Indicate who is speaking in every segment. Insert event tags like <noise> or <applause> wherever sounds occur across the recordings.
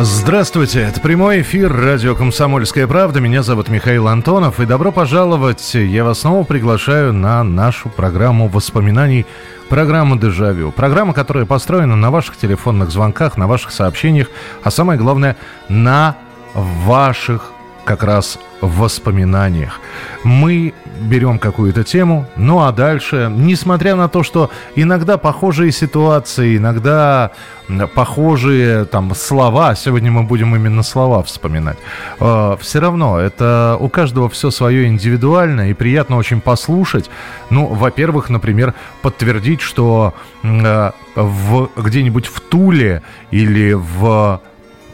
Speaker 1: Здравствуйте, это прямой эфир радио «Комсомольская правда». Меня зовут Михаил Антонов. И добро пожаловать, я вас снова приглашаю на нашу программу воспоминаний, программу «Дежавю». Программа, которая построена на ваших телефонных звонках, на ваших сообщениях, а самое главное, на ваших как раз в воспоминаниях. Мы берем какую-то тему, ну а дальше, несмотря на то, что иногда похожие ситуации, иногда похожие там слова, сегодня мы будем именно слова вспоминать, э, все равно это у каждого все свое индивидуально и приятно очень послушать. Ну, во-первых, например, подтвердить, что э, в, где-нибудь в Туле или в,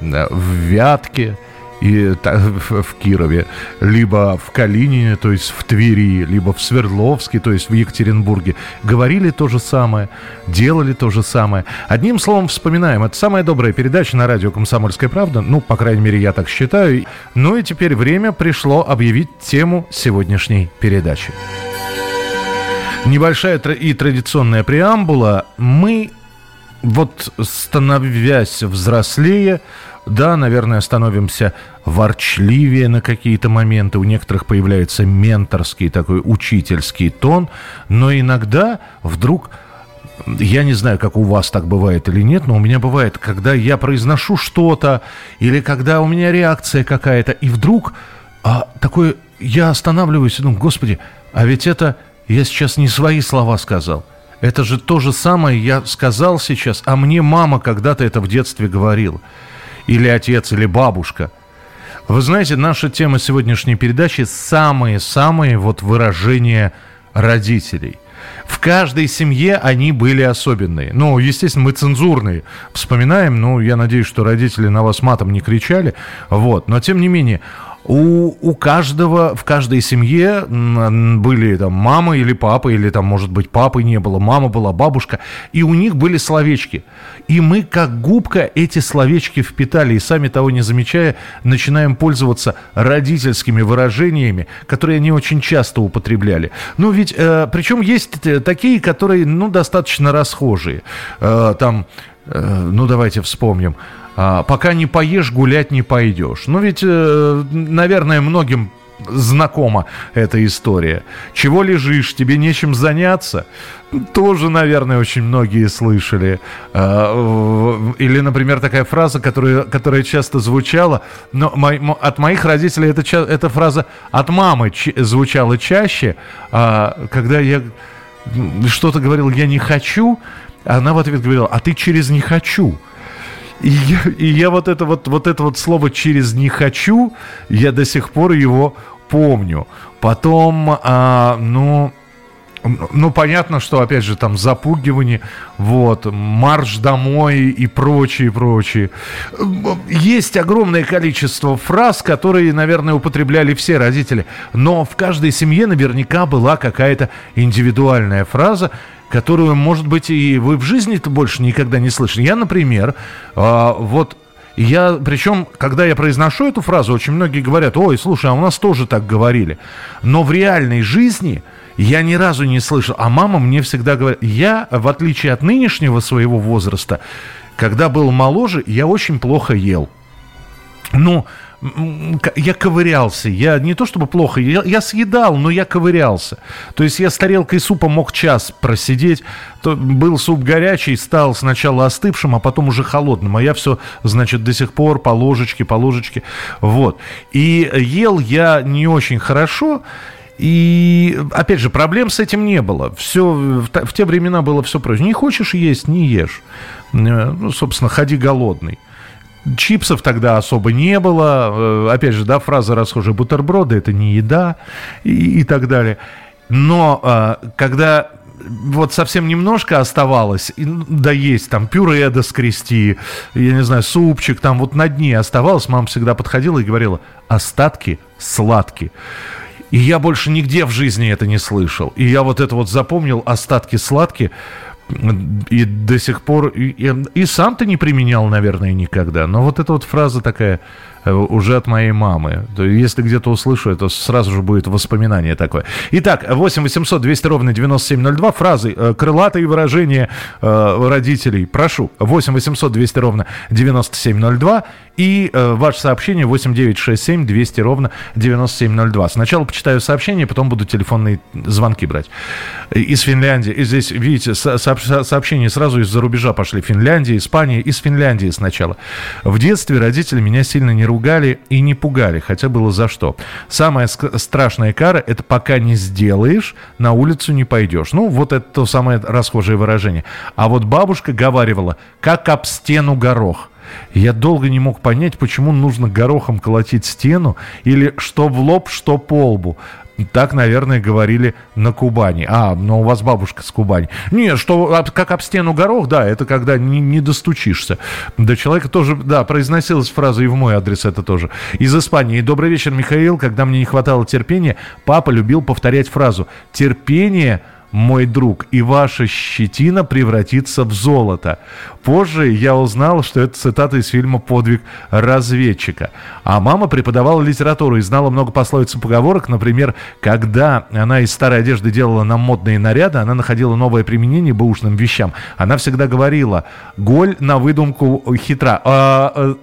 Speaker 1: э, в Вятке, и, в Кирове, либо в Калинине, то есть в Твери, либо в Свердловске, то есть в Екатеринбурге, говорили то же самое, делали то же самое. Одним словом, вспоминаем. Это самая добрая передача на радио «Комсомольская правда». Ну, по крайней мере, я так считаю. Ну и теперь время пришло объявить тему сегодняшней передачи. Небольшая и традиционная преамбула. Мы, вот становясь взрослее, да, наверное, становимся ворчливее на какие-то моменты. У некоторых появляется менторский такой учительский тон. Но иногда вдруг я не знаю, как у вас так бывает или нет, но у меня бывает, когда я произношу что-то, или когда у меня реакция какая-то, и вдруг а, такое, я останавливаюсь и думаю, господи, а ведь это я сейчас не свои слова сказал. Это же то же самое я сказал сейчас, а мне мама когда-то это в детстве говорила или отец, или бабушка. Вы знаете, наша тема сегодняшней передачи самые-самые вот выражения родителей. В каждой семье они были особенные. Ну, естественно, мы цензурные вспоминаем. Ну, я надеюсь, что родители на вас матом не кричали. Вот. Но, тем не менее, у, у каждого, в каждой семье были там мама или папа, или там, может быть, папы не было, мама была, бабушка, и у них были словечки. И мы, как губка, эти словечки впитали, и сами того не замечая, начинаем пользоваться родительскими выражениями, которые они очень часто употребляли. Ну, ведь, э, причем есть такие, которые, ну, достаточно расхожие. Э, там, э, ну, давайте вспомним пока не поешь, гулять не пойдешь. Ну ведь, э, наверное, многим знакома эта история. Чего лежишь, тебе нечем заняться? Тоже, наверное, очень многие слышали. А, или, например, такая фраза, которая, которая часто звучала, но от моих родителей эта, эта фраза от мамы звучала чаще, а, когда я что-то говорил «я не хочу», она в ответ говорила «а ты через «не хочу». И я, и я вот это вот, вот это вот слово через не хочу, я до сих пор его помню. Потом, а, ну, ну, понятно, что, опять же, там запугивание, вот, марш домой и прочее, прочее. Есть огромное количество фраз, которые, наверное, употребляли все родители, но в каждой семье наверняка была какая-то индивидуальная фраза, которую, может быть, и вы в жизни-то больше никогда не слышали. Я, например, э, вот я, причем, когда я произношу эту фразу, очень многие говорят, ой, слушай, а у нас тоже так говорили. Но в реальной жизни я ни разу не слышал. А мама мне всегда говорит, я, в отличие от нынешнего своего возраста, когда был моложе, я очень плохо ел. Ну, я ковырялся. Я не то чтобы плохо, я, я съедал, но я ковырялся. То есть я с тарелкой супа мог час просидеть. То был суп горячий, стал сначала остывшим, а потом уже холодным. А я все, значит, до сих пор по ложечке, по ложечке. Вот. И ел я не очень хорошо. И, опять же, проблем с этим не было. Все, в, те времена было все проще. Не хочешь есть, не ешь. Э, ну, собственно, ходи голодный. Чипсов тогда особо не было. Э, опять же, да, фраза расхожая, бутерброды – это не еда и, и так далее. Но э, когда вот совсем немножко оставалось, ну, да есть там пюре доскрести, я не знаю, супчик там вот на дне оставалось, мама всегда подходила и говорила, остатки сладкие. И я больше нигде в жизни это не слышал. И я вот это вот запомнил, остатки сладкие, и до сих пор, и, и, и сам-то не применял, наверное, никогда. Но вот эта вот фраза такая, Э, уже от моей мамы. То если где-то услышу, это сразу же будет воспоминание такое. Итак, 8 800 200 ровно 9702. Фразы, э, крылатые выражения э, родителей. Прошу. 8 800 200 ровно 9702. И э, ваше сообщение 8967 200 ровно 9702. Сначала почитаю сообщение, потом буду телефонные звонки брать. Из Финляндии. И здесь, видите, со сообщения сразу из-за рубежа пошли. Финляндия, Испания. Из Финляндии сначала. В детстве родители меня сильно не ругали и не пугали, хотя было за что. Самая страшная кара – это пока не сделаешь, на улицу не пойдешь. Ну, вот это то самое расхожее выражение. А вот бабушка говаривала, как об стену горох. Я долго не мог понять, почему нужно горохом колотить стену или что в лоб, что по лбу. Так, наверное, говорили на Кубани. А, но у вас бабушка с Кубани. Нет, что как об стену горох, да, это когда не, не достучишься. До человека тоже, да, произносилась фраза и в мой адрес это тоже. Из Испании. Добрый вечер, Михаил. Когда мне не хватало терпения, папа любил повторять фразу «терпение – мой друг, и ваша щетина превратится в золото. Позже я узнал, что это цитата из фильма «Подвиг разведчика». А мама преподавала литературу и знала много пословиц и поговорок. Например, когда она из старой одежды делала нам модные наряды, она находила новое применение бэушным вещам. Она всегда говорила «голь на выдумку хитра». А, а,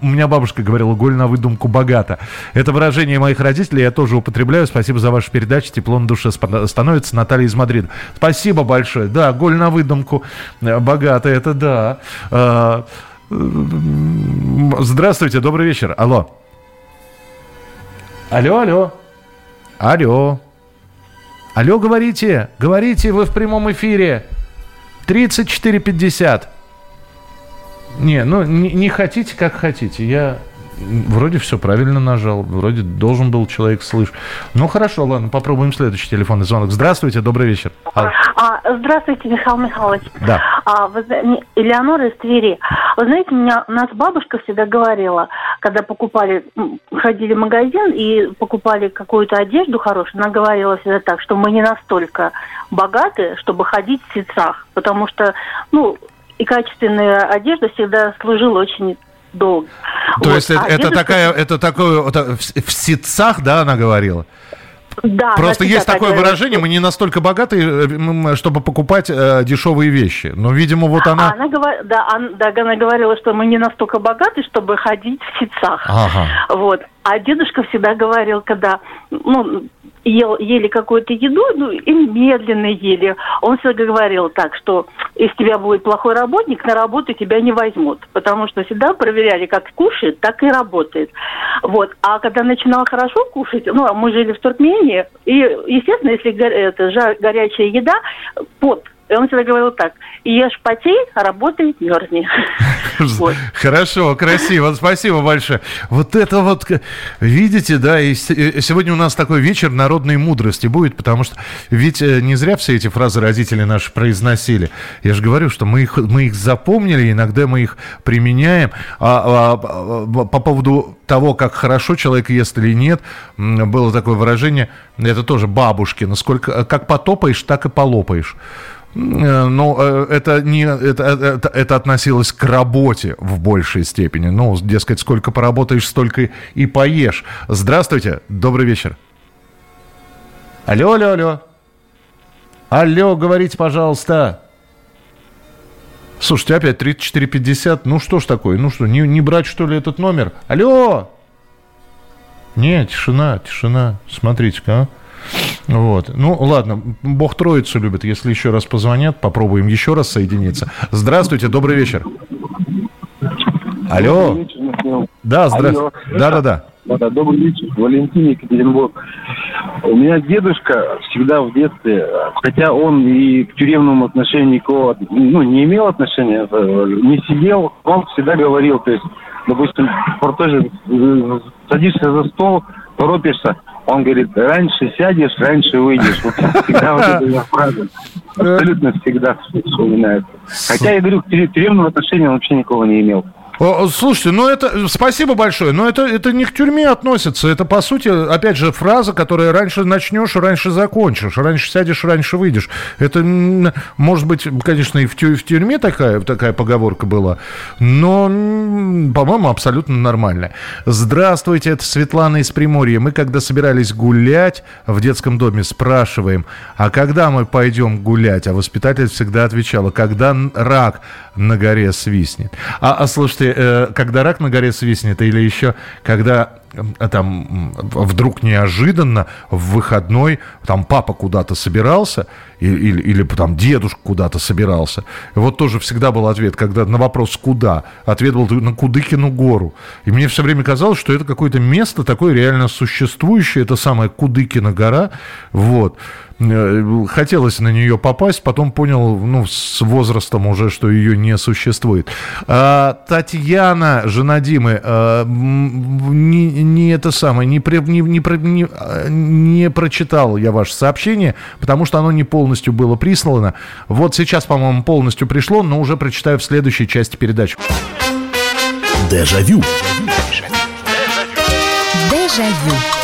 Speaker 1: у меня бабушка говорила «голь на выдумку богата». Это выражение моих родителей я тоже употребляю. Спасибо за вашу передачу. Тепло на душе становится. Наталья из Мадрида. Спасибо большое. Да, голь на выдумку богатый, это да. А, здравствуйте, добрый вечер. Алло. Алло, алло. Алло. Алло, говорите. Говорите, вы в прямом эфире. 3450. Не, ну не, не хотите, как хотите. Я Вроде все правильно нажал, вроде должен был человек слышать. Ну хорошо, ладно, попробуем следующий телефонный звонок. Здравствуйте, добрый вечер.
Speaker 2: А, здравствуйте, Михаил Михайлович.
Speaker 1: Да.
Speaker 2: А, вы, Элеонора из Твери. Вы знаете, у меня, у нас бабушка всегда говорила, когда покупали, ходили в магазин и покупали какую-то одежду хорошую, она говорила всегда так, что мы не настолько богаты, чтобы ходить в сетцах, потому что, ну, и качественная одежда всегда служила очень долго.
Speaker 1: То вот. есть а это, дедушка... такая, это такое, это в сетцах, да, она говорила?
Speaker 2: Да,
Speaker 1: Просто есть такое говорит. выражение, мы не настолько богаты, э, чтобы покупать э, дешевые вещи. Но, видимо, вот она...
Speaker 2: она говор... да, она, да, она говорила, что мы не настолько богаты, чтобы ходить в сетцах. Ага. Вот. А дедушка всегда говорил, когда ну, ел, ели какую-то еду, ну, и медленно ели. Он всегда говорил так, что если тебя будет плохой работник, на работу тебя не возьмут, потому что всегда проверяли, как кушает, так и работает. Вот. А когда начинал хорошо кушать, ну, мы жили в Туркмении, и, естественно, если это, горячая еда, пот и он всегда говорил так, ешь потей, а работай, мерзни. <laughs>
Speaker 1: Хорошо, красиво, спасибо большое. Вот это вот, видите, да, и сегодня у нас такой вечер народной мудрости будет, потому что ведь э, не зря все эти фразы родители наши произносили. Я же говорю, что мы их, мы их запомнили, иногда мы их применяем. А, а, а, по поводу того, как хорошо человек ест или нет, было такое выражение, это тоже бабушки, сколько, как потопаешь, так и полопаешь. Э, ну, э, это не это, это, это относилось к работе в большей степени. Ну, дескать, сколько поработаешь, столько и поешь. Здравствуйте, добрый вечер. Алло, алло, алло. Алло, говорите, пожалуйста. Слушайте, опять 3450. Ну что ж такое? Ну что, не, не брать, что ли, этот номер? Алло! Не, тишина, тишина. Смотрите-ка, а. Вот. Ну, ладно, Бог Троицу любит. Если еще раз позвонят, попробуем еще раз соединиться. Здравствуйте, добрый вечер. Алло. Да, здравствуйте. Да, да, да.
Speaker 3: Да, добрый вечер, Валентин Екатеринбург. У меня дедушка всегда в детстве, хотя он и к тюремному отношению никакого, ну, не имел отношения, э, не сидел, он всегда говорил, то есть, допустим, тоже э, садишься за стол, торопишься, Он говорит, раньше сядешь, раньше выйдешь. Вот всегда вот эта фраза. Абсолютно всегда вспоминается. Хотя, я говорю, к тюремным отношениям он вообще никого не имел.
Speaker 1: Слушайте, ну это спасибо большое, но это, это не к тюрьме относится. Это, по сути, опять же, фраза, которая раньше начнешь, раньше закончишь, раньше сядешь, раньше выйдешь. Это, может быть, конечно, и в, тю, в тюрьме такая, такая поговорка была, но, по-моему, абсолютно нормальная. Здравствуйте, это Светлана из Приморья. Мы, когда собирались гулять в детском доме, спрашиваем, а когда мы пойдем гулять? А воспитатель всегда отвечала, когда рак на горе свистнет. А, а слушайте, э, когда рак на горе свистнет, или еще когда там вдруг неожиданно в выходной там папа куда-то собирался или, или, или там дедушка куда-то собирался. Вот тоже всегда был ответ, когда на вопрос «куда?» ответ был на Кудыкину гору. И мне все время казалось, что это какое-то место такое реально существующее, это самая Кудыкина гора. Вот. Э, хотелось на нее попасть, потом понял, ну, с возрастом уже, что ее не существует. А, Татьяна, жена Димы, а, не, не это самое, не, не, не, не, не прочитал я ваше сообщение, потому что оно не полностью было прислано. Вот сейчас, по-моему, полностью пришло, но уже прочитаю в следующей части передачи.
Speaker 4: Дежавю.
Speaker 1: Дежавю.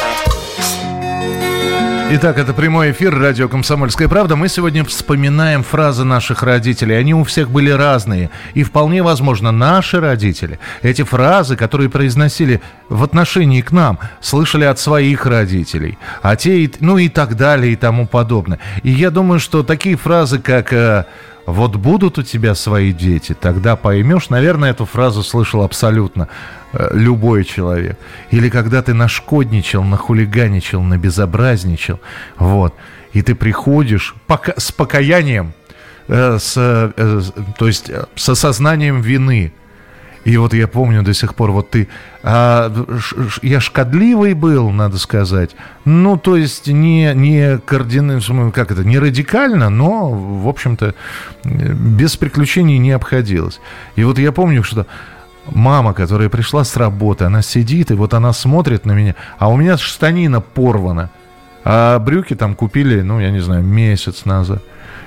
Speaker 1: Итак, это прямой эфир радио «Комсомольская правда». Мы сегодня вспоминаем фразы наших родителей. Они у всех были разные. И вполне возможно, наши родители эти фразы, которые произносили в отношении к нам, слышали от своих родителей. А те, ну и так далее, и тому подобное. И я думаю, что такие фразы, как э, вот будут у тебя свои дети, тогда поймешь. Наверное, эту фразу слышал абсолютно любой человек. Или когда ты нашкодничал, нахулиганичал, набезобразничал, вот, и ты приходишь пока, с покаянием, э, с, э, то есть э, с осознанием вины, и вот я помню до сих пор, вот ты... А, ш, я шкодливый был, надо сказать. Ну, то есть не, не кардинально, как это, не радикально, но, в общем-то, без приключений не обходилось. И вот я помню, что мама, которая пришла с работы, она сидит, и вот она смотрит на меня, а у меня штанина порвана. А брюки там купили, ну, я не знаю, месяц назад.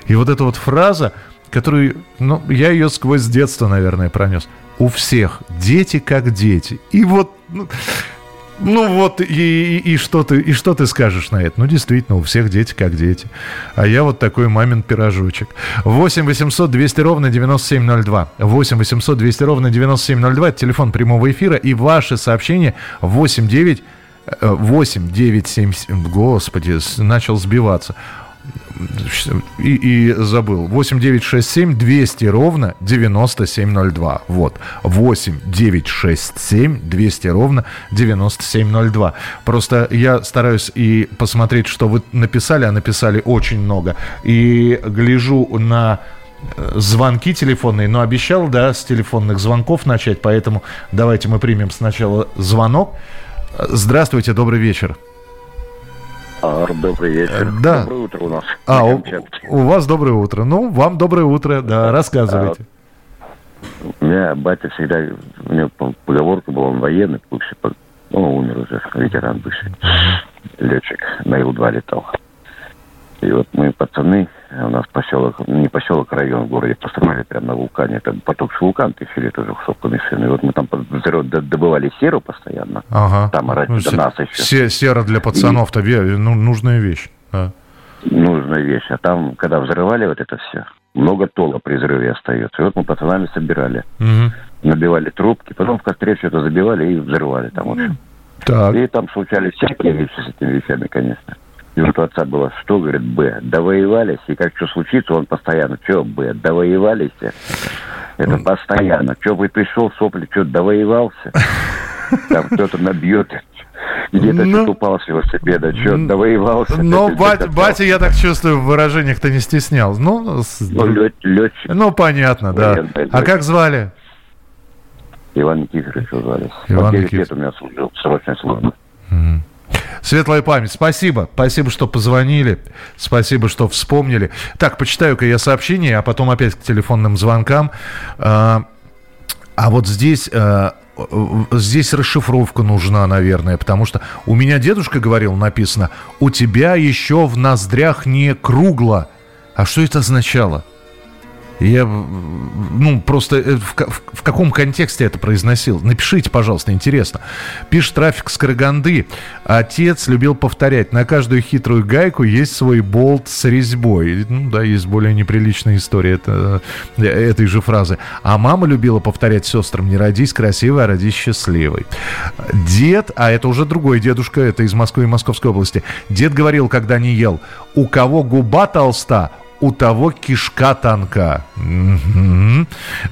Speaker 1: И вот эта вот фраза, которую, ну, я ее сквозь детство, наверное, пронес – у всех дети как дети. И вот, ну, ну вот, и, и, и, что ты, и что ты скажешь на это? Ну, действительно, у всех дети как дети. А я вот такой мамин пирожочек. 8 800 200 ровно 9702. 8 800 200 ровно 9702. Это телефон прямого эфира. И ваши сообщения 8 9 8 9 7... Господи, начал сбиваться и, и забыл. 8967 200 ровно 9702. Вот. 8967 200 ровно 9702. Просто я стараюсь и посмотреть, что вы написали, а написали очень много. И гляжу на э, звонки телефонные, но обещал, да, с телефонных звонков начать, поэтому давайте мы примем сначала звонок. Здравствуйте, добрый вечер.
Speaker 5: А, добрый вечер.
Speaker 1: Да.
Speaker 5: Доброе утро у нас.
Speaker 1: А, у, у вас доброе утро. Ну, вам доброе утро, да, рассказывайте.
Speaker 5: А, у меня батя всегда, у него поговорка была, он военный, бывший, ну, умер уже, ветеран бывший, летчик, на Ил-2 летал. И вот мы, пацаны, у нас поселок, не поселок, а район в городе построили прямо на вулкане. Это поток вулкан, уже сопками сын. И вот мы там добывали серу постоянно.
Speaker 1: Ага.
Speaker 5: Там ну, до нас
Speaker 1: еще. Сера для пацанов-то и... ну, нужная вещь. А.
Speaker 5: Нужная вещь. А там, когда взрывали вот это все, много тола при взрыве остается. И вот мы пацанами собирали. Угу. Набивали трубки, потом в костре что-то забивали и взрывали там, в общем. Так. И там случались всякие вещи с этими вещами, конечно. И вот у отца было, что, говорит, Б, довоевались, и как что случится, он постоянно, что, Б, довоевались, это постоянно, что, вы пришел, сопли, что, довоевался, там кто-то набьет, где-то ну, что-то упал с велосипеда, что, довоевался.
Speaker 1: Но бать, батя, я так чувствую, в выражениях-то не стеснял. Ну,
Speaker 5: ну лет, летчик.
Speaker 1: Ну, понятно, да. А как звали?
Speaker 5: Иван Никифорович звали.
Speaker 1: Иван Никифорович. лет
Speaker 5: у меня служил, срочной службы.
Speaker 1: Светлая память. Спасибо. Спасибо, что позвонили. Спасибо, что вспомнили. Так, почитаю-ка я сообщение, а потом опять к телефонным звонкам. А, а вот здесь а, здесь расшифровка нужна, наверное, потому что у меня дедушка говорил, написано, у тебя еще в ноздрях не кругло. А что это означало? Я, ну, просто э, в, в, в каком контексте это произносил? Напишите, пожалуйста, интересно. Пишет трафик с Караганды. Отец любил повторять, на каждую хитрую гайку есть свой болт с резьбой. Ну, да, есть более неприличная история это, э, этой же фразы. А мама любила повторять сестрам, не родись красивой, а родись счастливой. Дед, а это уже другой дедушка, это из Москвы и Московской области. Дед говорил, когда не ел, у кого губа толста, у того кишка танка.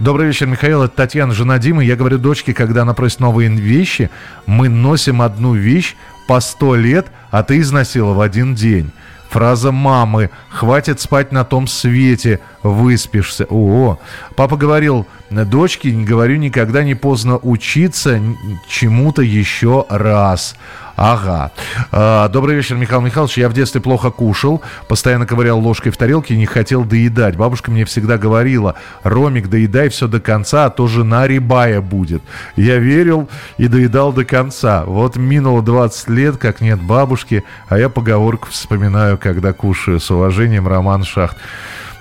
Speaker 1: Добрый вечер, Михаил. Это Татьяна, жена Димы. Я говорю дочке, когда она просит новые вещи, мы носим одну вещь по сто лет, а ты износила в один день. Фраза мамы «Хватит спать на том свете, выспишься». О, папа говорил, дочке говорю никогда не поздно учиться чему-то еще раз. Ага. А, добрый вечер, Михаил Михайлович. Я в детстве плохо кушал, постоянно ковырял ложкой в тарелке и не хотел доедать. Бабушка мне всегда говорила, Ромик, доедай все до конца, а то жена рибая будет. Я верил и доедал до конца. Вот минуло 20 лет, как нет бабушки, а я поговорку вспоминаю, когда кушаю. С уважением, Роман Шахт.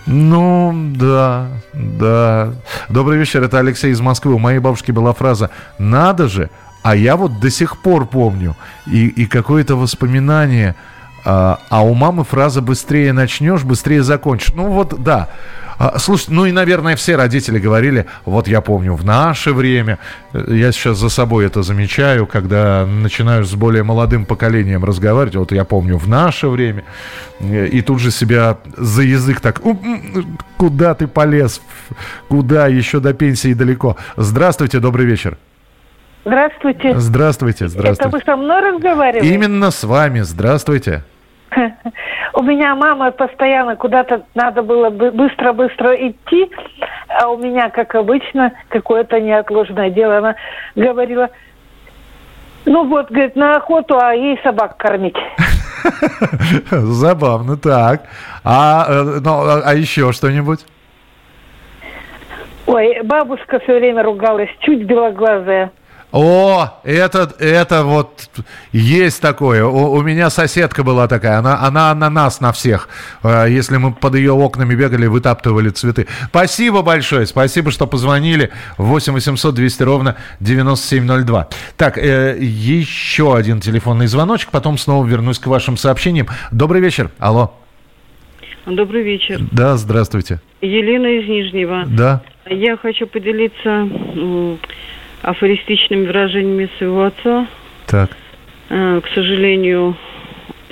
Speaker 1: Ну, да, да. Добрый вечер, это Алексей из Москвы. У моей бабушки была фраза «Надо же, а я вот до сих пор помню. И, и какое-то воспоминание. А, а у мамы фраза «быстрее начнешь, быстрее закончишь». Ну вот, да. А, слушай, ну и, наверное, все родители говорили, вот я помню, в наше время, я сейчас за собой это замечаю, когда начинаешь с более молодым поколением разговаривать, вот я помню, в наше время, и тут же себя за язык так, куда ты полез, куда, еще до пенсии далеко. Здравствуйте, добрый вечер.
Speaker 6: Здравствуйте.
Speaker 1: Здравствуйте, здравствуйте.
Speaker 6: Это вы со мной разговариваете?
Speaker 1: Именно с вами. Здравствуйте. <laughs>
Speaker 6: У меня мама постоянно куда-то надо было быстро-быстро идти, а у меня, как обычно, какое-то неотложное дело. Она говорила, ну вот, говорит, на охоту, а ей собак кормить. <laughs>
Speaker 1: Забавно, так. А, э, ну, а, а еще что-нибудь?
Speaker 6: Ой, бабушка все время ругалась, чуть белоглазая.
Speaker 1: О, это, это вот есть такое. У, у меня соседка была такая. Она, она на нас, на всех. Э, если мы под ее окнами бегали, вытаптывали цветы. Спасибо большое. Спасибо, что позвонили. 8 800 200 ровно 9702. Так, э, еще один телефонный звоночек. Потом снова вернусь к вашим сообщениям. Добрый вечер. Алло.
Speaker 7: Добрый вечер.
Speaker 1: Да, здравствуйте.
Speaker 7: Елена из Нижнего.
Speaker 1: Да.
Speaker 7: Я хочу поделиться афористичными выражениями своего отца.
Speaker 1: Так.
Speaker 7: К сожалению,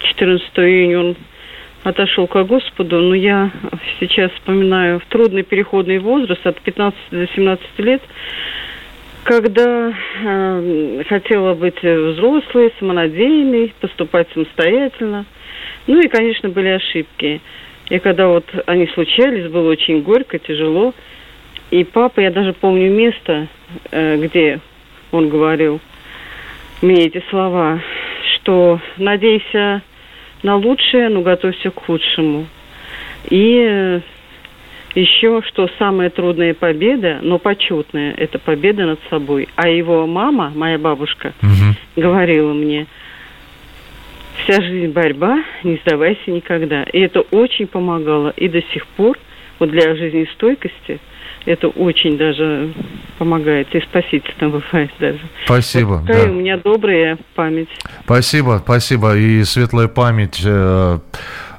Speaker 7: 14 июня он отошел к Господу, но я сейчас вспоминаю в трудный переходный возраст от 15 до 17 лет, когда э, хотела быть взрослой, самонадеянной, поступать самостоятельно. Ну и, конечно, были ошибки. И когда вот они случались, было очень горько, тяжело. И папа, я даже помню место, э, где он говорил мне эти слова, что надейся на лучшее, но готовься к худшему. И э, еще, что самая трудная победа, но почетная, это победа над собой. А его мама, моя бабушка, угу. говорила мне, вся жизнь борьба, не сдавайся никогда. И это очень помогало. И до сих пор, вот для жизнестойкости – это очень даже помогает и спасительно бывает даже.
Speaker 1: Спасибо.
Speaker 7: Вот такая да. у меня добрая память.
Speaker 1: Спасибо, спасибо. И светлая память э,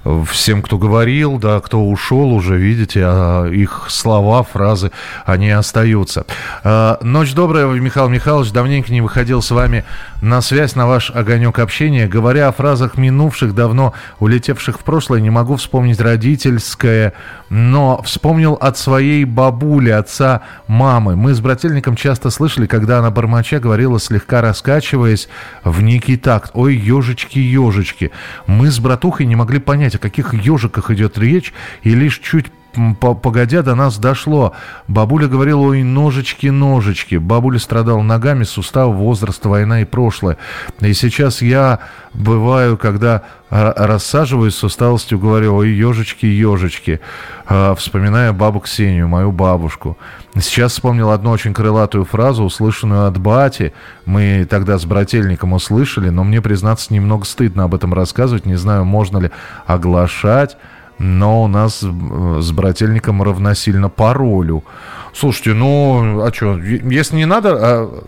Speaker 1: всем, кто говорил, да, кто ушел уже, видите, а их слова, фразы, они остаются. Э, ночь добрая, Михаил Михайлович, давненько не выходил с вами на связь, на ваш огонек общения. Говоря о фразах минувших, давно улетевших в прошлое, не могу вспомнить родительское, но вспомнил от своей бабули, отца мамы. Мы с брательником часто слышали, когда она бормоча говорила, слегка раскачиваясь в некий такт. Ой, ежечки, ежечки. Мы с братухой не могли понять, о каких ежиках идет речь, и лишь чуть погодя до нас дошло. Бабуля говорила, ой, ножички, ножички. Бабуля страдала ногами, сустав, возраст, война и прошлое. И сейчас я бываю, когда рассаживаюсь с усталостью, говорю, ой, ежечки, ежечки. А, вспоминая бабу Ксению, мою бабушку. Сейчас вспомнил одну очень крылатую фразу, услышанную от бати. Мы тогда с брательником услышали, но мне, признаться, немного стыдно об этом рассказывать. Не знаю, можно ли оглашать но у нас с брательником равносильно паролю. Слушайте, ну, а что, если не надо, а,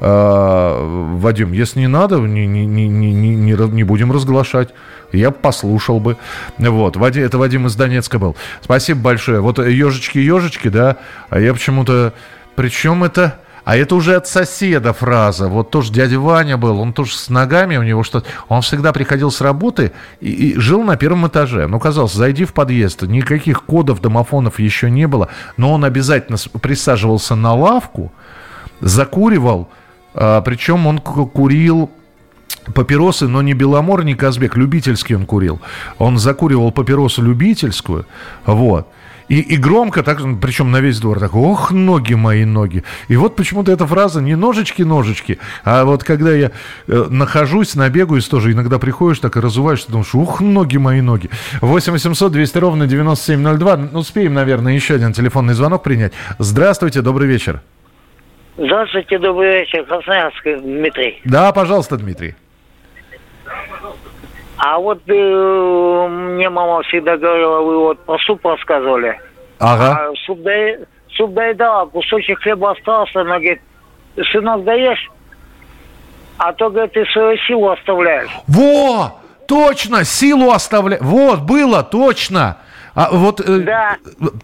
Speaker 1: а, Вадим, если не надо, не, не, не, не, не, не будем разглашать. Я послушал бы. Вот, Вадим, это Вадим из Донецка был. Спасибо большое. Вот ежечки-ежечки, да, а я почему-то... Причем это... А это уже от соседа фраза. Вот тоже дядя Ваня был, он тоже с ногами, у него что-то... Он всегда приходил с работы и, и жил на первом этаже. Ну, казалось, зайди в подъезд, никаких кодов, домофонов еще не было, но он обязательно присаживался на лавку, закуривал, а, причем он курил папиросы, но не Беломор, не Казбек, любительский он курил. Он закуривал папиросу любительскую, вот. И, и громко, так, причем на весь двор, так, ох, ноги мои, ноги. И вот почему-то эта фраза не ножички-ножички, а вот когда я э, нахожусь, набегаюсь тоже, иногда приходишь так и разуваешься, думаешь, ух, ноги мои, ноги. 8 800 200 ровно 9702. Ну, успеем, наверное, еще один телефонный звонок принять. Здравствуйте, добрый вечер.
Speaker 8: Здравствуйте, добрый вечер, Красноярск, Дмитрий.
Speaker 1: Да, пожалуйста, Дмитрий.
Speaker 8: А вот э, мне мама всегда говорила, вы вот про суп рассказывали.
Speaker 1: Ага.
Speaker 8: А суп, да, суп доедала, кусочек хлеба остался, она говорит, сынок, даешь? А то, говорит, ты свою силу оставляешь.
Speaker 1: Во! Точно, силу оставляешь. Вот, было, точно. А вот...
Speaker 8: Э, да.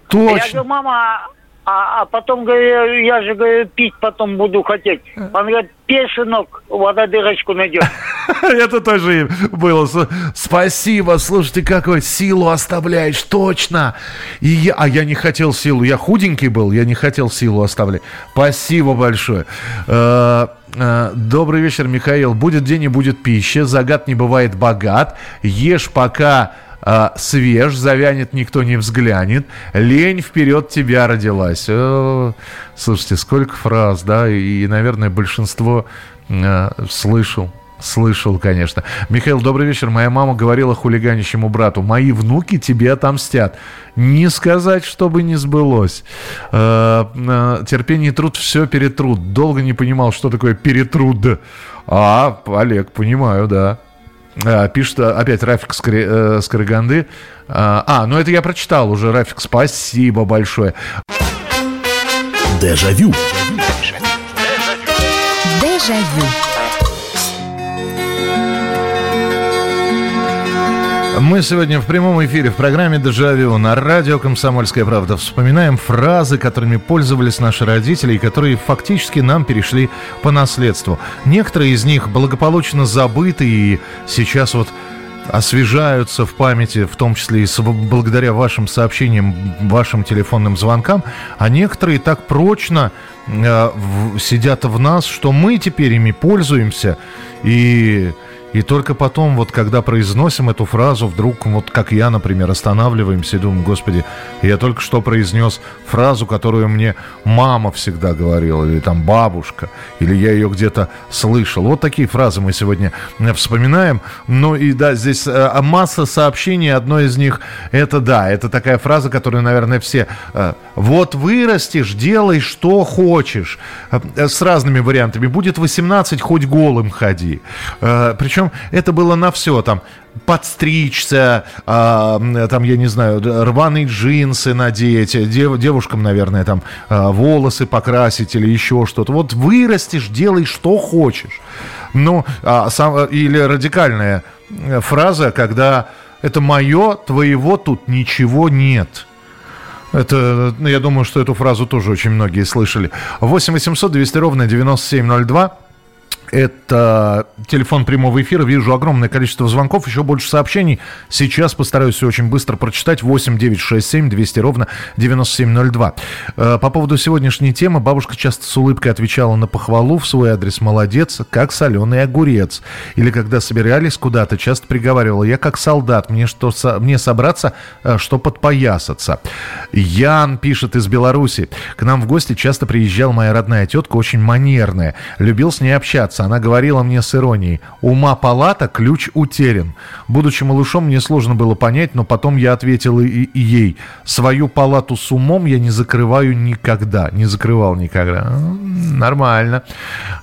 Speaker 1: Точно. Я
Speaker 8: говорю, мама, а, а потом, говорю, я же, говорю, пить потом буду хотеть. Он говорит, пей, сынок, вода дырочку найдет. <laughs>
Speaker 1: Это тоже было. Спасибо, слушайте, какой силу оставляешь, точно. И я, а я не хотел силу, я худенький был, я не хотел силу оставлять. Спасибо большое. Э, э, добрый вечер, Михаил. Будет день и будет пища. Загад не бывает богат. Ешь пока свеж, завянет, никто не взглянет, лень вперед тебя родилась. О, слушайте, сколько фраз, да, и, наверное, большинство э, слышал. Слышал, конечно. Михаил, добрый вечер. Моя мама говорила хулиганищему брату, мои внуки тебе отомстят. Не сказать, чтобы не сбылось. Э, э, терпение и труд все перетрут. Долго не понимал, что такое перетруд. А, Олег, понимаю, да. А, пишет а, опять Рафик э, Скриганды. А, ну это я прочитал уже, Рафик, спасибо большое.
Speaker 4: Дежавю.
Speaker 1: Дежавю. Мы сегодня в прямом эфире в программе «Дежавю» на радио «Комсомольская правда» вспоминаем фразы, которыми пользовались наши родители и которые фактически нам перешли по наследству. Некоторые из них благополучно забыты и сейчас вот освежаются в памяти, в том числе и благодаря вашим сообщениям, вашим телефонным звонкам, а некоторые так прочно э, в, сидят в нас, что мы теперь ими пользуемся. И и только потом, вот когда произносим эту фразу, вдруг, вот как я, например, останавливаемся и думаем, господи, я только что произнес фразу, которую мне мама всегда говорила, или там бабушка, или я ее где-то слышал. Вот такие фразы мы сегодня вспоминаем. Ну и да, здесь э, масса сообщений, одно из них, это да, это такая фраза, которую, наверное, все... Э, вот вырастешь, делай, что хочешь. Э, с разными вариантами. Будет 18, хоть голым ходи. Причем причем это было на все, там, подстричься, а, там, я не знаю, рваные джинсы надеть, дев, девушкам, наверное, там, а, волосы покрасить или еще что-то. Вот вырастешь, делай, что хочешь. Ну, а, сам, или радикальная фраза, когда это мое, твоего тут ничего нет. Это, ну, я думаю, что эту фразу тоже очень многие слышали. 8 800 200 ровно 9702. Это телефон прямого эфира. Вижу огромное количество звонков, еще больше сообщений. Сейчас постараюсь все очень быстро прочитать. 8 9 6 7 200 ровно 9702. Э, по поводу сегодняшней темы. Бабушка часто с улыбкой отвечала на похвалу в свой адрес. Молодец, как соленый огурец. Или когда собирались куда-то, часто приговаривала. Я как солдат, мне, что, мне собраться, э, что подпоясаться. Ян пишет из Беларуси. К нам в гости часто приезжала моя родная тетка, очень манерная. Любил с ней общаться она говорила мне с иронией. «Ума палата, ключ утерян». Будучи малышом, мне сложно было понять, но потом я ответил и, и ей. «Свою палату с умом я не закрываю никогда». Не закрывал никогда. Нормально.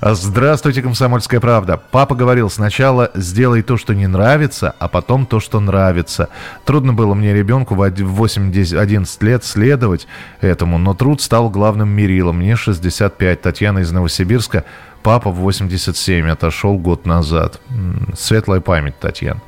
Speaker 1: Здравствуйте, «Комсомольская правда». Папа говорил, сначала сделай то, что не нравится, а потом то, что нравится. Трудно было мне ребенку в 8-11 лет следовать этому, но труд стал главным мерилом. Мне 65. Татьяна из Новосибирска Папа в 87 отошел год назад. Светлая память, Татьяна.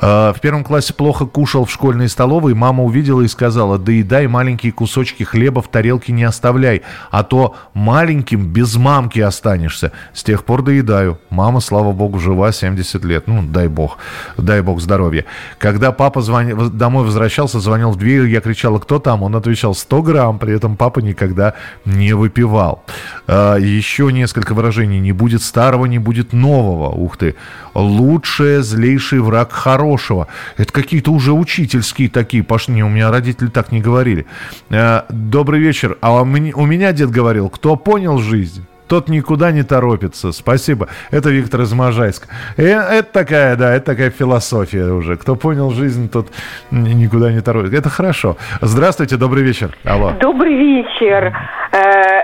Speaker 1: А, в первом классе плохо кушал в школьной столовой. Мама увидела и сказала, доедай маленькие кусочки хлеба в тарелке не оставляй, а то маленьким без мамки останешься. С тех пор доедаю. Мама, слава богу, жива 70 лет. Ну, дай бог. Дай бог здоровья. Когда папа звон... домой возвращался, звонил в дверь, я кричала, кто там? Он отвечал, 100 грамм. При этом папа никогда не выпивал. А, еще несколько выражений выражение «не будет старого, не будет нового». Ух ты. Лучшее, злейший враг хорошего. Это какие-то уже учительские такие пошли. У меня родители так не говорили. Э, Добрый вечер. А у меня дед говорил, кто понял жизнь, тот никуда не торопится. Спасибо. Это Виктор из Можайска. И это такая, да, это такая философия уже. Кто понял жизнь, тот никуда не торопится. Это хорошо. Здравствуйте, добрый вечер.
Speaker 9: Алло. Добрый вечер. Э,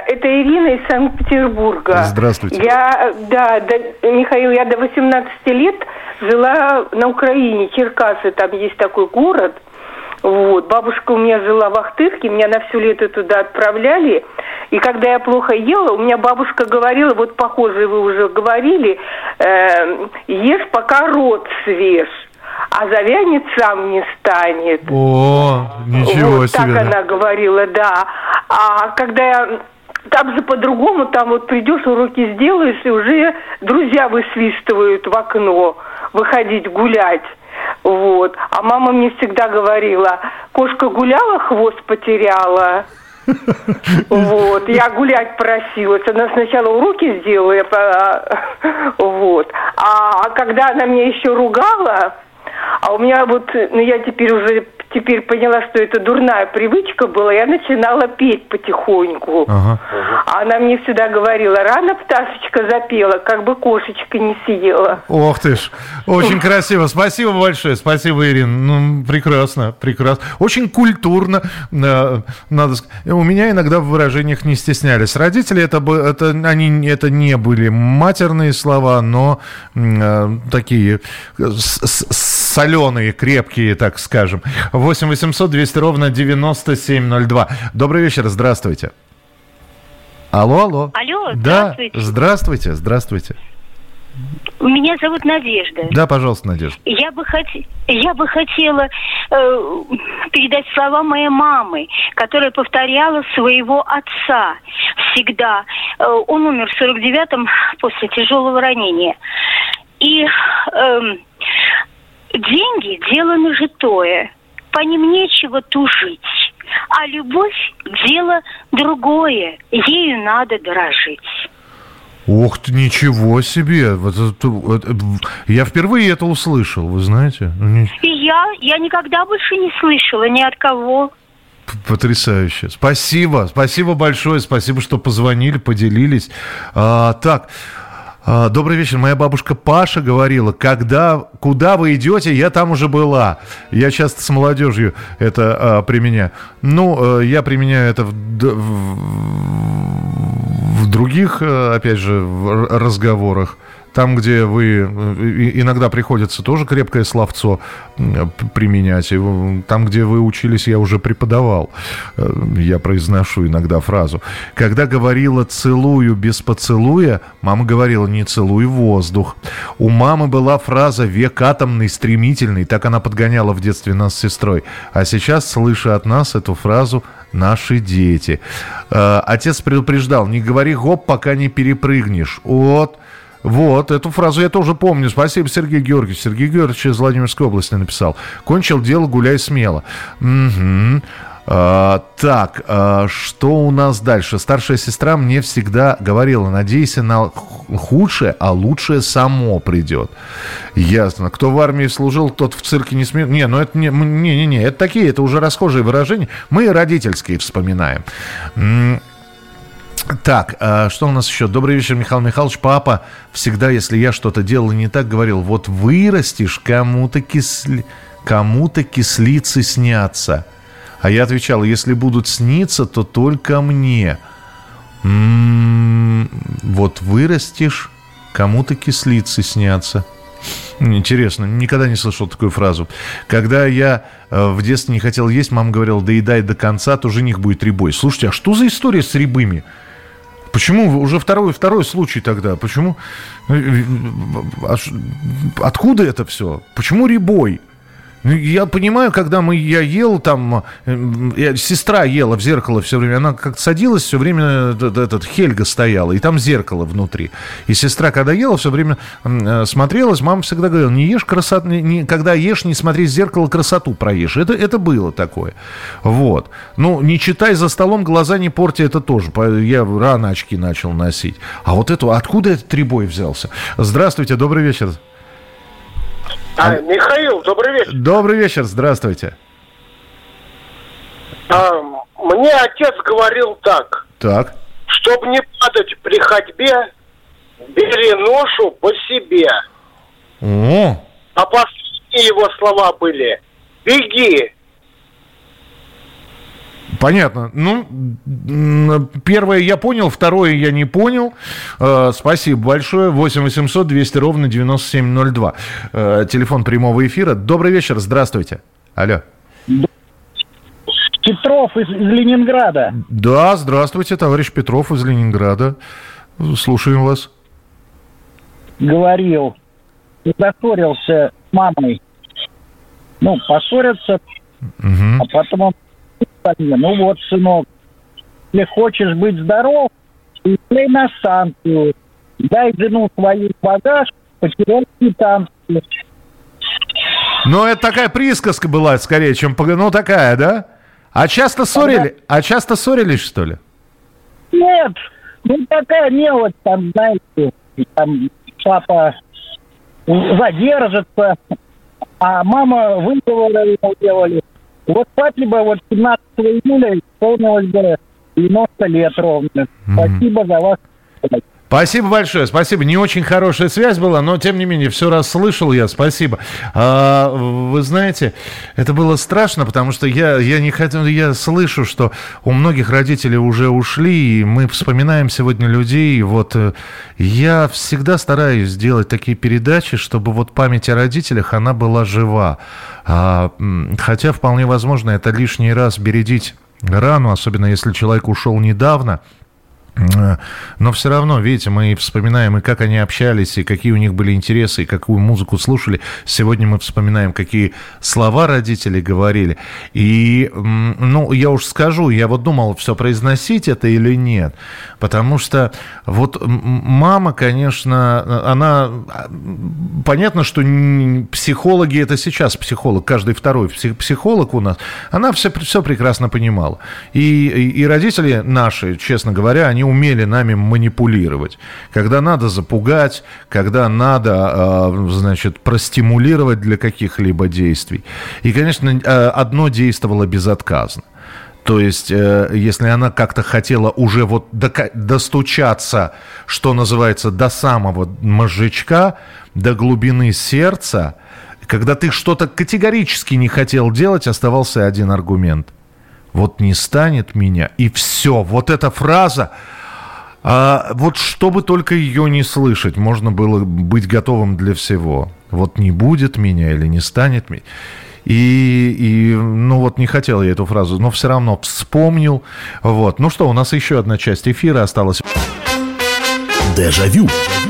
Speaker 9: это Ирина из Санкт-Петербурга.
Speaker 1: Здравствуйте.
Speaker 9: Я, да, до, Михаил, я до 18 лет жила на Украине, Черкасы, там есть такой город – вот. Бабушка у меня жила в Ахтырке, меня на все лето туда отправляли. И когда я плохо ела, у меня бабушка говорила, вот похоже вы уже говорили, э, ешь пока рот свеж а завянет сам не станет.
Speaker 1: О, ничего
Speaker 9: вот
Speaker 1: себе.
Speaker 9: так она говорила, да. А когда я там же по-другому, там вот придешь, уроки сделаешь, и уже друзья высвистывают в окно выходить гулять. Вот. А мама мне всегда говорила, кошка гуляла, хвост потеряла. Вот, я гулять просилась. Она сначала уроки сделала, я, вот. А когда она меня еще ругала, а у меня вот, ну я теперь уже теперь поняла, что это дурная привычка была, я начинала петь потихоньку. Ага. А она мне всегда говорила, рано пташечка запела, как бы кошечка не съела.
Speaker 1: Ох ты ж, очень красиво. Спасибо большое, спасибо, Ирина. Ну, прекрасно, прекрасно. Очень культурно, э, надо сказать. У меня иногда в выражениях не стеснялись. Родители, это, это, они, это не были матерные слова, но э, такие соленые, крепкие, так скажем. 8 800 200 ровно 9702. Добрый вечер, здравствуйте. Алло, алло.
Speaker 10: Алло,
Speaker 1: да, здравствуйте. Здравствуйте, здравствуйте.
Speaker 10: Меня зовут Надежда.
Speaker 1: Да, пожалуйста, Надежда.
Speaker 10: Я бы, хот... я бы хотела э, передать слова моей мамы, которая повторяла своего отца всегда. Э, он умер в 49-м после тяжелого ранения. И э, деньги – дело нажитое по ним нечего тужить. А любовь – дело другое, ею надо дорожить.
Speaker 1: Ух ты, ничего себе! Вот, вот, я впервые это услышал, вы знаете?
Speaker 10: Ну, И я, я никогда больше не слышала ни от кого.
Speaker 1: Потрясающе. Спасибо, спасибо большое, спасибо, что позвонили, поделились. А, так, добрый вечер. Моя бабушка Паша говорила, когда, куда вы идете, я там уже была. Я часто с молодежью это а, применяю. Ну, а, я применяю это в, в, в других, а, опять же, в разговорах. Там, где вы... Э, иногда приходится тоже крепкое словцо применять. Там, где вы учились, я уже преподавал. Э, я произношу иногда фразу. Когда говорила «целую без поцелуя», мама говорила «не целуй воздух». У мамы была фраза «век атомный, стремительный». Так она подгоняла в детстве нас с сестрой. А сейчас, слыша от нас эту фразу, наши дети. Э, отец предупреждал, не говори гоп, пока не перепрыгнешь. Вот Вот, эту фразу я тоже помню. Спасибо, Сергей Георгиевич. Сергей Георгиевич из Владимирской области написал. Кончил дело, гуляй смело. Угу. А, так, а, что у нас дальше? Старшая сестра мне всегда говорила, надейся на худшее, а лучшее само придет. Ясно. Кто в армии служил, тот в цирке не смеет. Не, ну это не, не, не, не, это такие, это уже расхожие выражения. Мы родительские вспоминаем. Так, а что у нас еще? Добрый вечер, Михаил Михайлович. Папа всегда, если я что-то делал не так, говорил, вот вырастешь, кому-то кисли... кому-то кислицы снятся. А я отвечал, если будут сниться, то только мне. М-м-м, вот вырастешь, кому-то кислицы снятся. Интересно, никогда не слышал такую фразу. Когда я э, в детстве не хотел есть, мама говорила, доедай до конца, то жених будет рябой. Слушайте, а что за история с рябыми? Почему уже второй, второй случай тогда? Почему? Э, э, а откуда это все? Почему ребой? Ну, я понимаю, когда мы, я ел там, я, сестра ела в зеркало все время, она как садилась, все время этот, этот Хельга стояла, и там зеркало внутри. И сестра, когда ела, все время э, смотрелась, мама всегда говорила, не ешь красоту, не, не, когда ешь, не смотри в зеркало, красоту проешь. Это, это было такое. Вот. Ну, не читай за столом, глаза не порти, это тоже. Я рано очки начал носить. А вот это, откуда этот трибой взялся? Здравствуйте, добрый вечер.
Speaker 11: А, Михаил, добрый вечер.
Speaker 1: Добрый вечер, здравствуйте.
Speaker 11: А, мне отец говорил так.
Speaker 1: Так.
Speaker 11: Чтобы не падать при ходьбе, бери ношу по себе.
Speaker 1: О.
Speaker 11: А последние его слова были «Беги,
Speaker 1: Понятно. Ну, первое я понял, второе я не понял. Э, спасибо большое. 8 800 200 ровно 9702. Э, телефон прямого эфира. Добрый вечер, здравствуйте. Алло.
Speaker 12: Петров из, из Ленинграда.
Speaker 1: Да, здравствуйте, товарищ Петров из Ленинграда. Слушаем вас.
Speaker 12: Говорил, поссорился с мамой. Ну, поссорятся, угу. а потом он мне, ну вот, сынок, если хочешь быть здоров, езжай на станцию, дай жену свою багаж, потеряй квитанцию.
Speaker 1: Ну, это такая присказка была, скорее, чем... Ну, такая, да? А часто ссорили? А часто ссорились, что ли?
Speaker 12: Нет, ну такая мелочь, там, знаете, там папа задержится, а мама выговоры делали. Вот папе бы вот 17 июля исполнилось бы 90 лет ровно. Mm-hmm. Спасибо за вас.
Speaker 1: Спасибо большое, спасибо. Не очень хорошая связь была, но тем не менее все расслышал я. Спасибо. А, вы знаете, это было страшно, потому что я я не хотел, я слышу, что у многих родителей уже ушли, и мы вспоминаем сегодня людей. Вот э, я всегда стараюсь сделать такие передачи, чтобы вот память о родителях она была жива. А, хотя вполне возможно это лишний раз бередить рану, особенно если человек ушел недавно. Но все равно, видите, мы вспоминаем и как они общались, и какие у них были интересы, и какую музыку слушали. Сегодня мы вспоминаем, какие слова родители говорили. И, ну, я уж скажу, я вот думал, все произносить это или нет. Потому что вот мама, конечно, она... Понятно, что психологи, это сейчас психолог, каждый второй психолог у нас, она все, все прекрасно понимала. И, и, и родители наши, честно говоря, они умели нами манипулировать. Когда надо запугать, когда надо, а, значит, простимулировать для каких-либо действий. И, конечно, э, одно действовало безотказно. То есть, э, если она как-то хотела уже вот достучаться, что называется, до самого мозжечка, до глубины сердца, когда ты что-то категорически не хотел делать, оставался один аргумент. Вот не станет меня, и все. Вот эта фраза, а вот чтобы только ее не слышать, можно было быть готовым для всего. Вот не будет меня или не станет меня. И, и, ну вот не хотел я эту фразу, но все равно вспомнил. Вот. Ну что, у нас еще одна часть эфира осталась.
Speaker 4: Дежавю.
Speaker 1: Дежавю.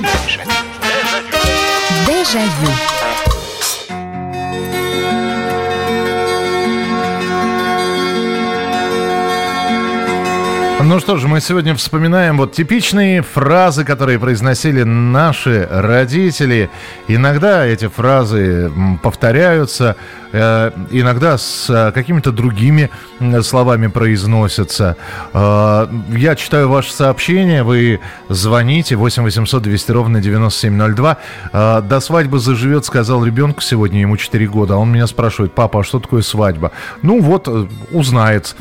Speaker 1: Ну что ж, мы сегодня вспоминаем вот типичные фразы, которые произносили наши родители. Иногда эти фразы повторяются, э, иногда с э, какими-то другими словами произносятся. Э, я читаю ваше сообщение, вы звоните 8 800 200 ровно 9702. До свадьбы заживет, сказал ребенку сегодня, ему 4 года. А он меня спрашивает, папа, а что такое свадьба? Ну вот, узнает.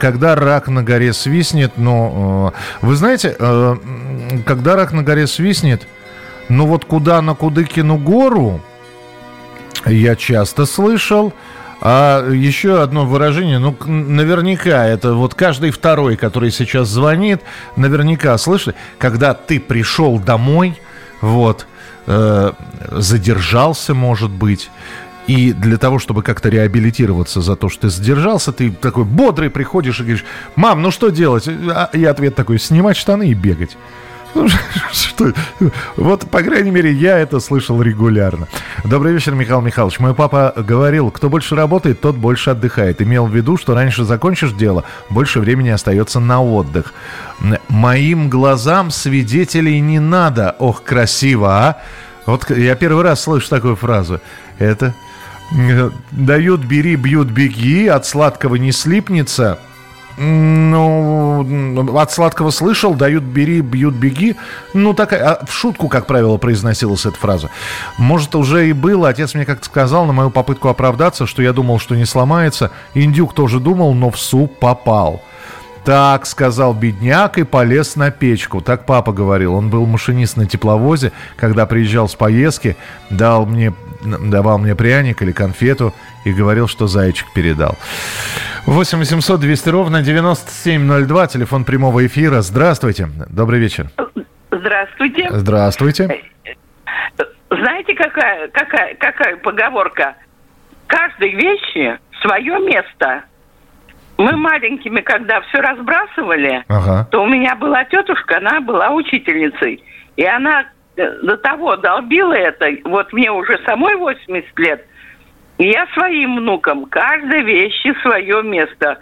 Speaker 1: Когда рак на горе свист, свистнет, но... Э, вы знаете, э, когда рак на горе свистнет, ну вот куда на Кудыкину гору, я часто слышал, а еще одно выражение, ну, наверняка, это вот каждый второй, который сейчас звонит, наверняка слышали, когда ты пришел домой, вот, э, задержался, может быть, и для того, чтобы как-то реабилитироваться за то, что ты задержался, ты такой бодрый приходишь и говоришь, мам, ну что делать? А, и ответ такой, снимать штаны и бегать. <laughs> Ну, что? Вот, по крайней мере, я это слышал регулярно. Добрый вечер, Михаил Михайлович. Мой папа говорил, кто больше работает, тот больше отдыхает. Имел в виду, что раньше закончишь дело, больше времени остается на отдых. Моим глазам свидетелей не надо. Ох, красиво, а? Вот я первый раз слышу такую фразу. Это Дают, бери, бьют, беги, от сладкого не слипнется. Ну, от сладкого слышал, дают, бери, бьют, беги. Ну, такая, а в шутку, как правило, произносилась эта фраза. Может, уже и было. Отец мне как-то сказал на мою попытку оправдаться, что я думал, что не сломается. Индюк тоже думал, но в суп попал. Так, сказал бедняк и полез на печку. Так папа говорил. Он был машинист на тепловозе. Когда приезжал с поездки, дал мне давал мне пряник или конфету и говорил, что зайчик передал. 8 800 200 ровно 9702, телефон прямого эфира. Здравствуйте, добрый вечер.
Speaker 13: Здравствуйте.
Speaker 1: Здравствуйте.
Speaker 13: Знаете, какая, какая, какая поговорка? Каждой вещи свое место. Мы маленькими, когда все разбрасывали, ага. то у меня была тетушка, она была учительницей. И она до того долбила это, вот мне уже самой 80 лет, и я своим внукам каждой вещи свое место.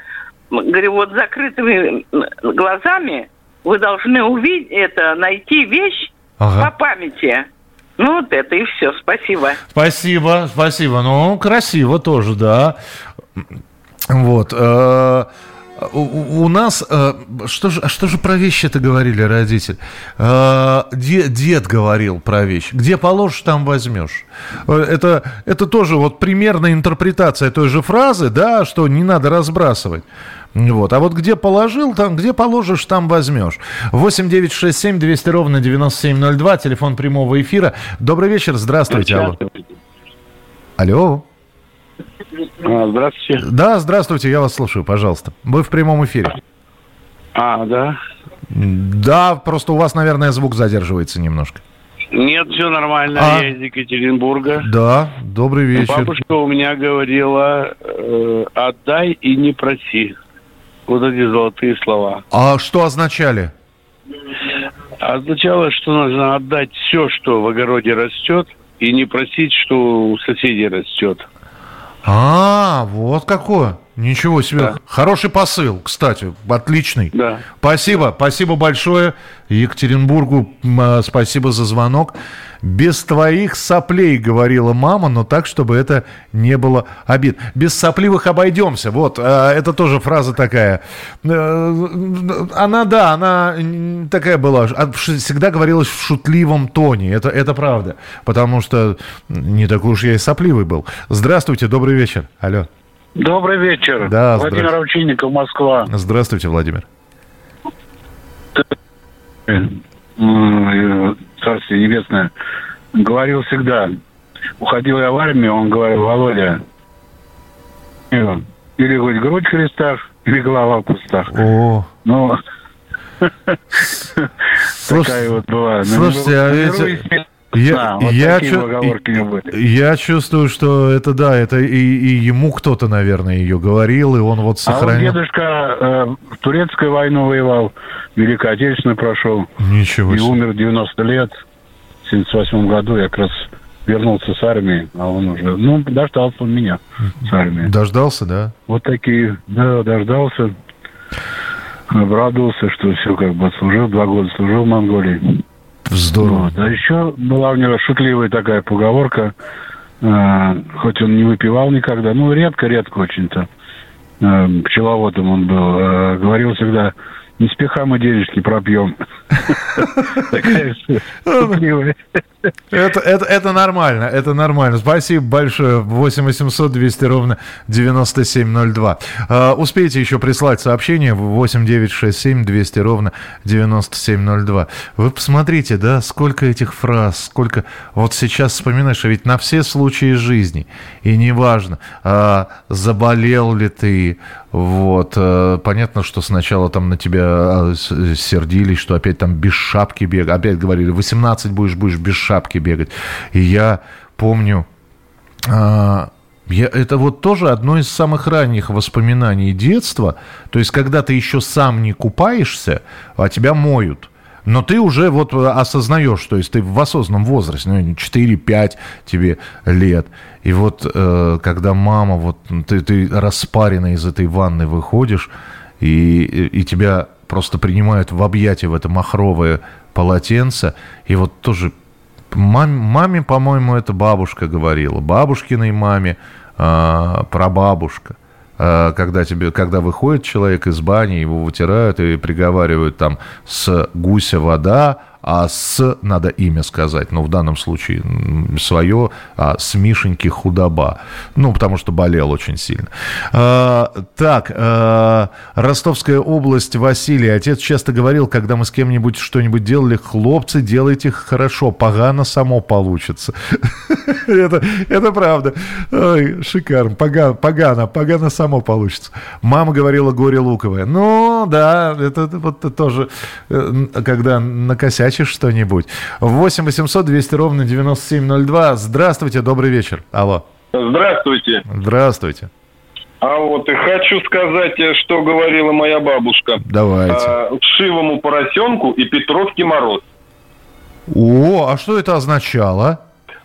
Speaker 13: Говорю, вот закрытыми глазами вы должны увидеть это, найти вещь ага. по памяти. Ну, вот это и все. Спасибо.
Speaker 1: Спасибо, спасибо. Ну, красиво тоже, да. Вот. Э, у, у нас, э, что, же, что же про вещи это говорили родители? Э, дед, дед говорил про вещи. Где положишь, там возьмешь. Э, это, это тоже вот примерная интерпретация той же фразы, да, что не надо разбрасывать. Вот. А вот где положил, там, где положишь, там возьмешь. 8 9 6 7 200 ровно 9702, телефон прямого эфира. Добрый вечер, здравствуйте. Алло. Алло.
Speaker 14: А, здравствуйте.
Speaker 1: Да, здравствуйте, я вас слушаю, пожалуйста. Вы в прямом эфире.
Speaker 14: А, да?
Speaker 1: Да, просто у вас, наверное, звук задерживается немножко.
Speaker 14: Нет, все нормально, а? я из Екатеринбурга.
Speaker 1: Да, добрый вечер.
Speaker 14: Бабушка у меня говорила, э, отдай и не проси. Вот эти золотые слова.
Speaker 1: А что означали?
Speaker 14: Означало, что нужно отдать все, что в огороде растет, и не просить, что у соседей растет.
Speaker 1: А, вот какое. Ничего себе. Да. Хороший посыл, кстати, отличный.
Speaker 14: Да.
Speaker 1: Спасибо, спасибо большое Екатеринбургу, а, спасибо за звонок. Без твоих соплей, говорила мама, но так, чтобы это не было обид. Без сопливых обойдемся. Вот, а, это тоже фраза такая. Э, она, да, она такая была. А, всегда говорилась в шутливом тоне. Это, это правда. Потому что не такой уж я и сопливый был. Здравствуйте, добрый вечер. Алло.
Speaker 14: Добрый вечер.
Speaker 1: Да,
Speaker 14: Владимир Овчинников, Москва.
Speaker 1: Здравствуйте, Владимир.
Speaker 14: Царствие небесное. Говорил всегда. Уходил я в армию, он говорил, Володя, или хоть грудь в крестах, или голова в кустах.
Speaker 1: О.
Speaker 14: Ну, такая вот была.
Speaker 1: Слушайте, а ведь... Я, да, вот я, чу- я чувствую, что это да, это и, и ему кто-то, наверное, ее говорил, и он вот сохранил.
Speaker 14: А вот дедушка э, в турецкую войну воевал, Великой Отечественной прошел.
Speaker 1: Ничего
Speaker 14: себе. И умер 90 лет. В 78 году я как раз вернулся с армии, а он уже, ну, дождался он меня с армии.
Speaker 1: Дождался, да?
Speaker 14: Вот такие, да, дождался. обрадовался, что все как бы служил, два года служил в Монголии.
Speaker 1: Здорово. Вот.
Speaker 14: А еще была у него шутливая такая поговорка, э, хоть он не выпивал никогда, ну, редко-редко очень-то, э, пчеловодом он был, э, говорил всегда, не спеха мы денежки пропьем.
Speaker 1: Это, это, это нормально, это нормально. Спасибо большое. 8 800 200 ровно 9702. Uh, успейте еще прислать сообщение в 8 967 200 ровно 9702. Вы посмотрите, да, сколько этих фраз, сколько... Вот сейчас вспоминаешь, а ведь на все случаи жизни. И неважно, uh, заболел ли ты, вот. Uh, понятно, что сначала там на тебя сердились, что опять там без шапки бег. Опять говорили, 18 будешь, будешь без шапки бегать. И я помню, а, я, это вот тоже одно из самых ранних воспоминаний детства. То есть, когда ты еще сам не купаешься, а тебя моют. Но ты уже вот осознаешь, то есть ты в осознанном возрасте, ну, 4-5 тебе лет. И вот э, когда мама, вот ты, ты распаренно из этой ванны выходишь, и, и тебя просто принимают в объятия в это махровое полотенце, и вот тоже Маме, маме, по-моему, это бабушка говорила. Бабушкиной маме, э, прабабушка. Э, когда, тебе, когда выходит человек из бани, его вытирают и приговаривают там с гуся вода, а с надо имя сказать, ну, в данном случае свое, а с Мишеньки худоба. Ну, потому что болел очень сильно. А, так, а, Ростовская область, Василий. Отец часто говорил, когда мы с кем-нибудь что-нибудь делали, хлопцы, делайте хорошо, погано само получится. <laughs> это, это правда. Ой, шикарно. Погано, погано, погано само получится. Мама говорила горе луковое. Ну, да, это, вот тоже, э, когда накосячишь накосячишь что-нибудь. 8 800 200 ровно 9702. Здравствуйте, добрый вечер. Алло.
Speaker 15: Здравствуйте.
Speaker 1: Здравствуйте.
Speaker 15: А вот и хочу сказать, э, что говорила моя бабушка.
Speaker 1: Давайте. А,
Speaker 15: вшивому поросенку и Петровке мороз.
Speaker 1: О, а что это означало?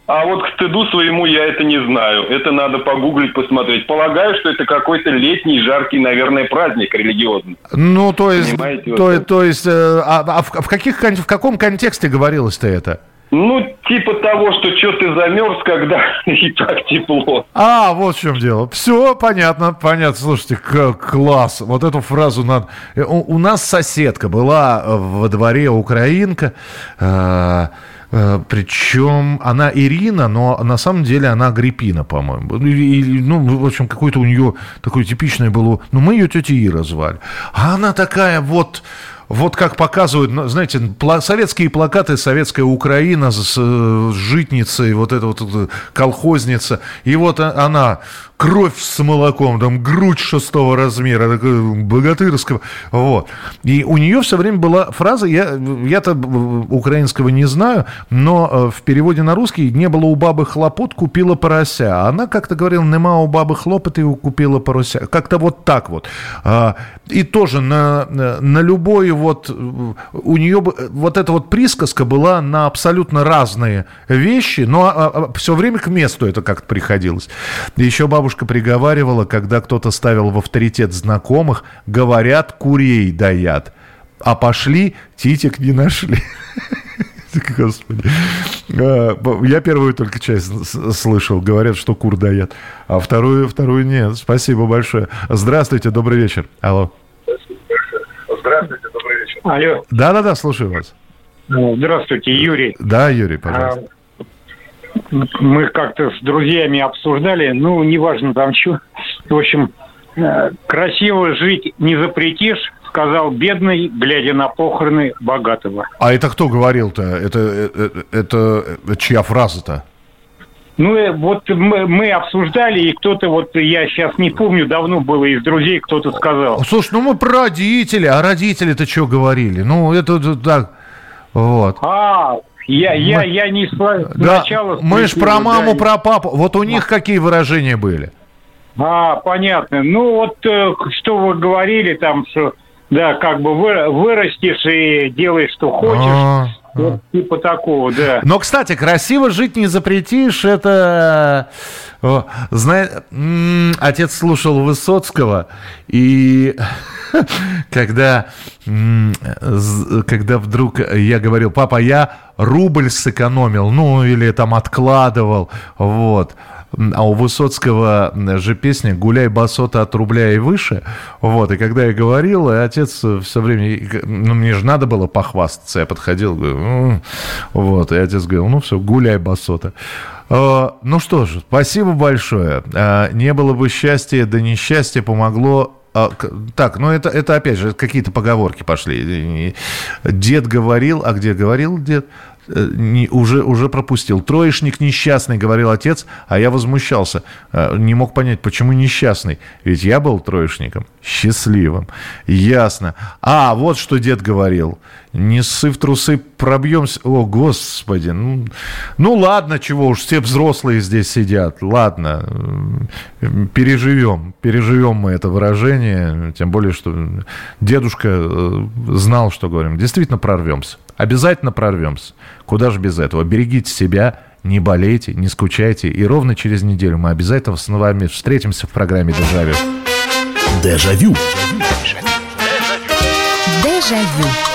Speaker 15: А вот к стыду своему я это не знаю. Это надо погуглить, посмотреть. Полагаю, что это какой-то летний, жаркий, наверное, праздник религиозный.
Speaker 1: Ну, то есть, Понимаете, то, вот то есть, э, а, а в, в, каких, в каком контексте говорилось-то это?
Speaker 15: Ну, типа того, что что ты замерз, когда <laughs> и так тепло.
Speaker 1: А, вот в чем дело. Все понятно, понятно. Слушайте, класс. Вот эту фразу надо... Э, у, у нас соседка была во дворе украинка. Э, Причем она Ирина, но на самом деле она Агриппина, по-моему. Ну, в общем, какой-то у нее такой типичный был... Ну, мы ее тетя Ира звали. А она такая вот вот как показывают, ну, знаете, советские плакаты, советская Украина с, с житницей, вот эта вот колхозница, и вот она кровь с молоком, там грудь шестого размера, богатырского, вот. И у нее все время была фраза, я, я-то украинского не знаю, но э, в переводе на русский не было у бабы хлопот, купила порося. А она как-то говорила, нема у бабы хлопоты, купила порося. Как-то вот так вот. А, и тоже на, на любой вот, у нее вот эта вот присказка была на абсолютно разные вещи, но а, все время к месту это как-то приходилось. Еще бабушка бабушка приговаривала, когда кто-то ставил в авторитет знакомых, говорят, курей даят. А пошли, титик не нашли. <laughs> Господи. А, я первую только часть слышал. Говорят, что кур дает. А вторую, вторую нет. Спасибо большое. Здравствуйте, добрый вечер. Алло.
Speaker 15: Здравствуйте, добрый вечер.
Speaker 1: Алло. Да-да-да, слушаю вас.
Speaker 16: Здравствуйте, Юрий.
Speaker 1: Да, Юрий, пожалуйста.
Speaker 16: Мы как-то с друзьями обсуждали, ну, неважно там что. В общем, э, красиво жить не запретишь, сказал бедный, глядя на похороны богатого.
Speaker 1: А это кто говорил-то? Это, это, это, это чья фраза-то?
Speaker 16: Ну, э, вот мы, мы обсуждали, и кто-то, вот я сейчас не помню, давно было из друзей, кто-то сказал.
Speaker 1: Слушай, ну мы про родителей, а родители-то что говорили? Ну, это так, вот.
Speaker 16: А, я, мы... я, я не
Speaker 1: сначала... Да, мы ж про маму, да, про папу. Вот у них какие выражения были?
Speaker 16: А, понятно. Ну, вот э, что вы говорили там, что, да, как бы вы, вырастешь и делаешь, что хочешь. А-а-а. Вот типа такого, да.
Speaker 1: Но, кстати, красиво жить не запретишь, это... Знаешь, отец слушал Высоцкого, и <laughs> когда, когда вдруг я говорил, папа, я рубль сэкономил, ну, или там откладывал, вот. А у Высоцкого же песня «Гуляй басота от рубля и выше». Вот, и когда я говорил, и отец все время... Ну, мне же надо было похвастаться. Я подходил, говорю, ну, вот, и отец говорил, ну, все, гуляй басота. А, ну что ж, спасибо большое. А, не было бы счастья, да несчастье помогло а, так, ну это, это опять же какие-то поговорки пошли. Дед говорил, а где говорил дед? Э, не, уже, уже пропустил. Троечник несчастный, говорил отец, а я возмущался. Э, не мог понять, почему несчастный. Ведь я был троечником, счастливым. Ясно. А, вот что дед говорил. Не ссы в трусы пробьемся. О, господи. Ну, ну ладно, чего уж, все взрослые здесь сидят. Ладно, переживем. Переживем мы это выражение. Тем более, что дедушка э, знал, что говорим. Действительно прорвемся. Обязательно прорвемся. Куда же без этого? Берегите себя, не болейте, не скучайте. И ровно через неделю мы обязательно с вами встретимся в программе «Дежавю». Дежавю. Дежавю.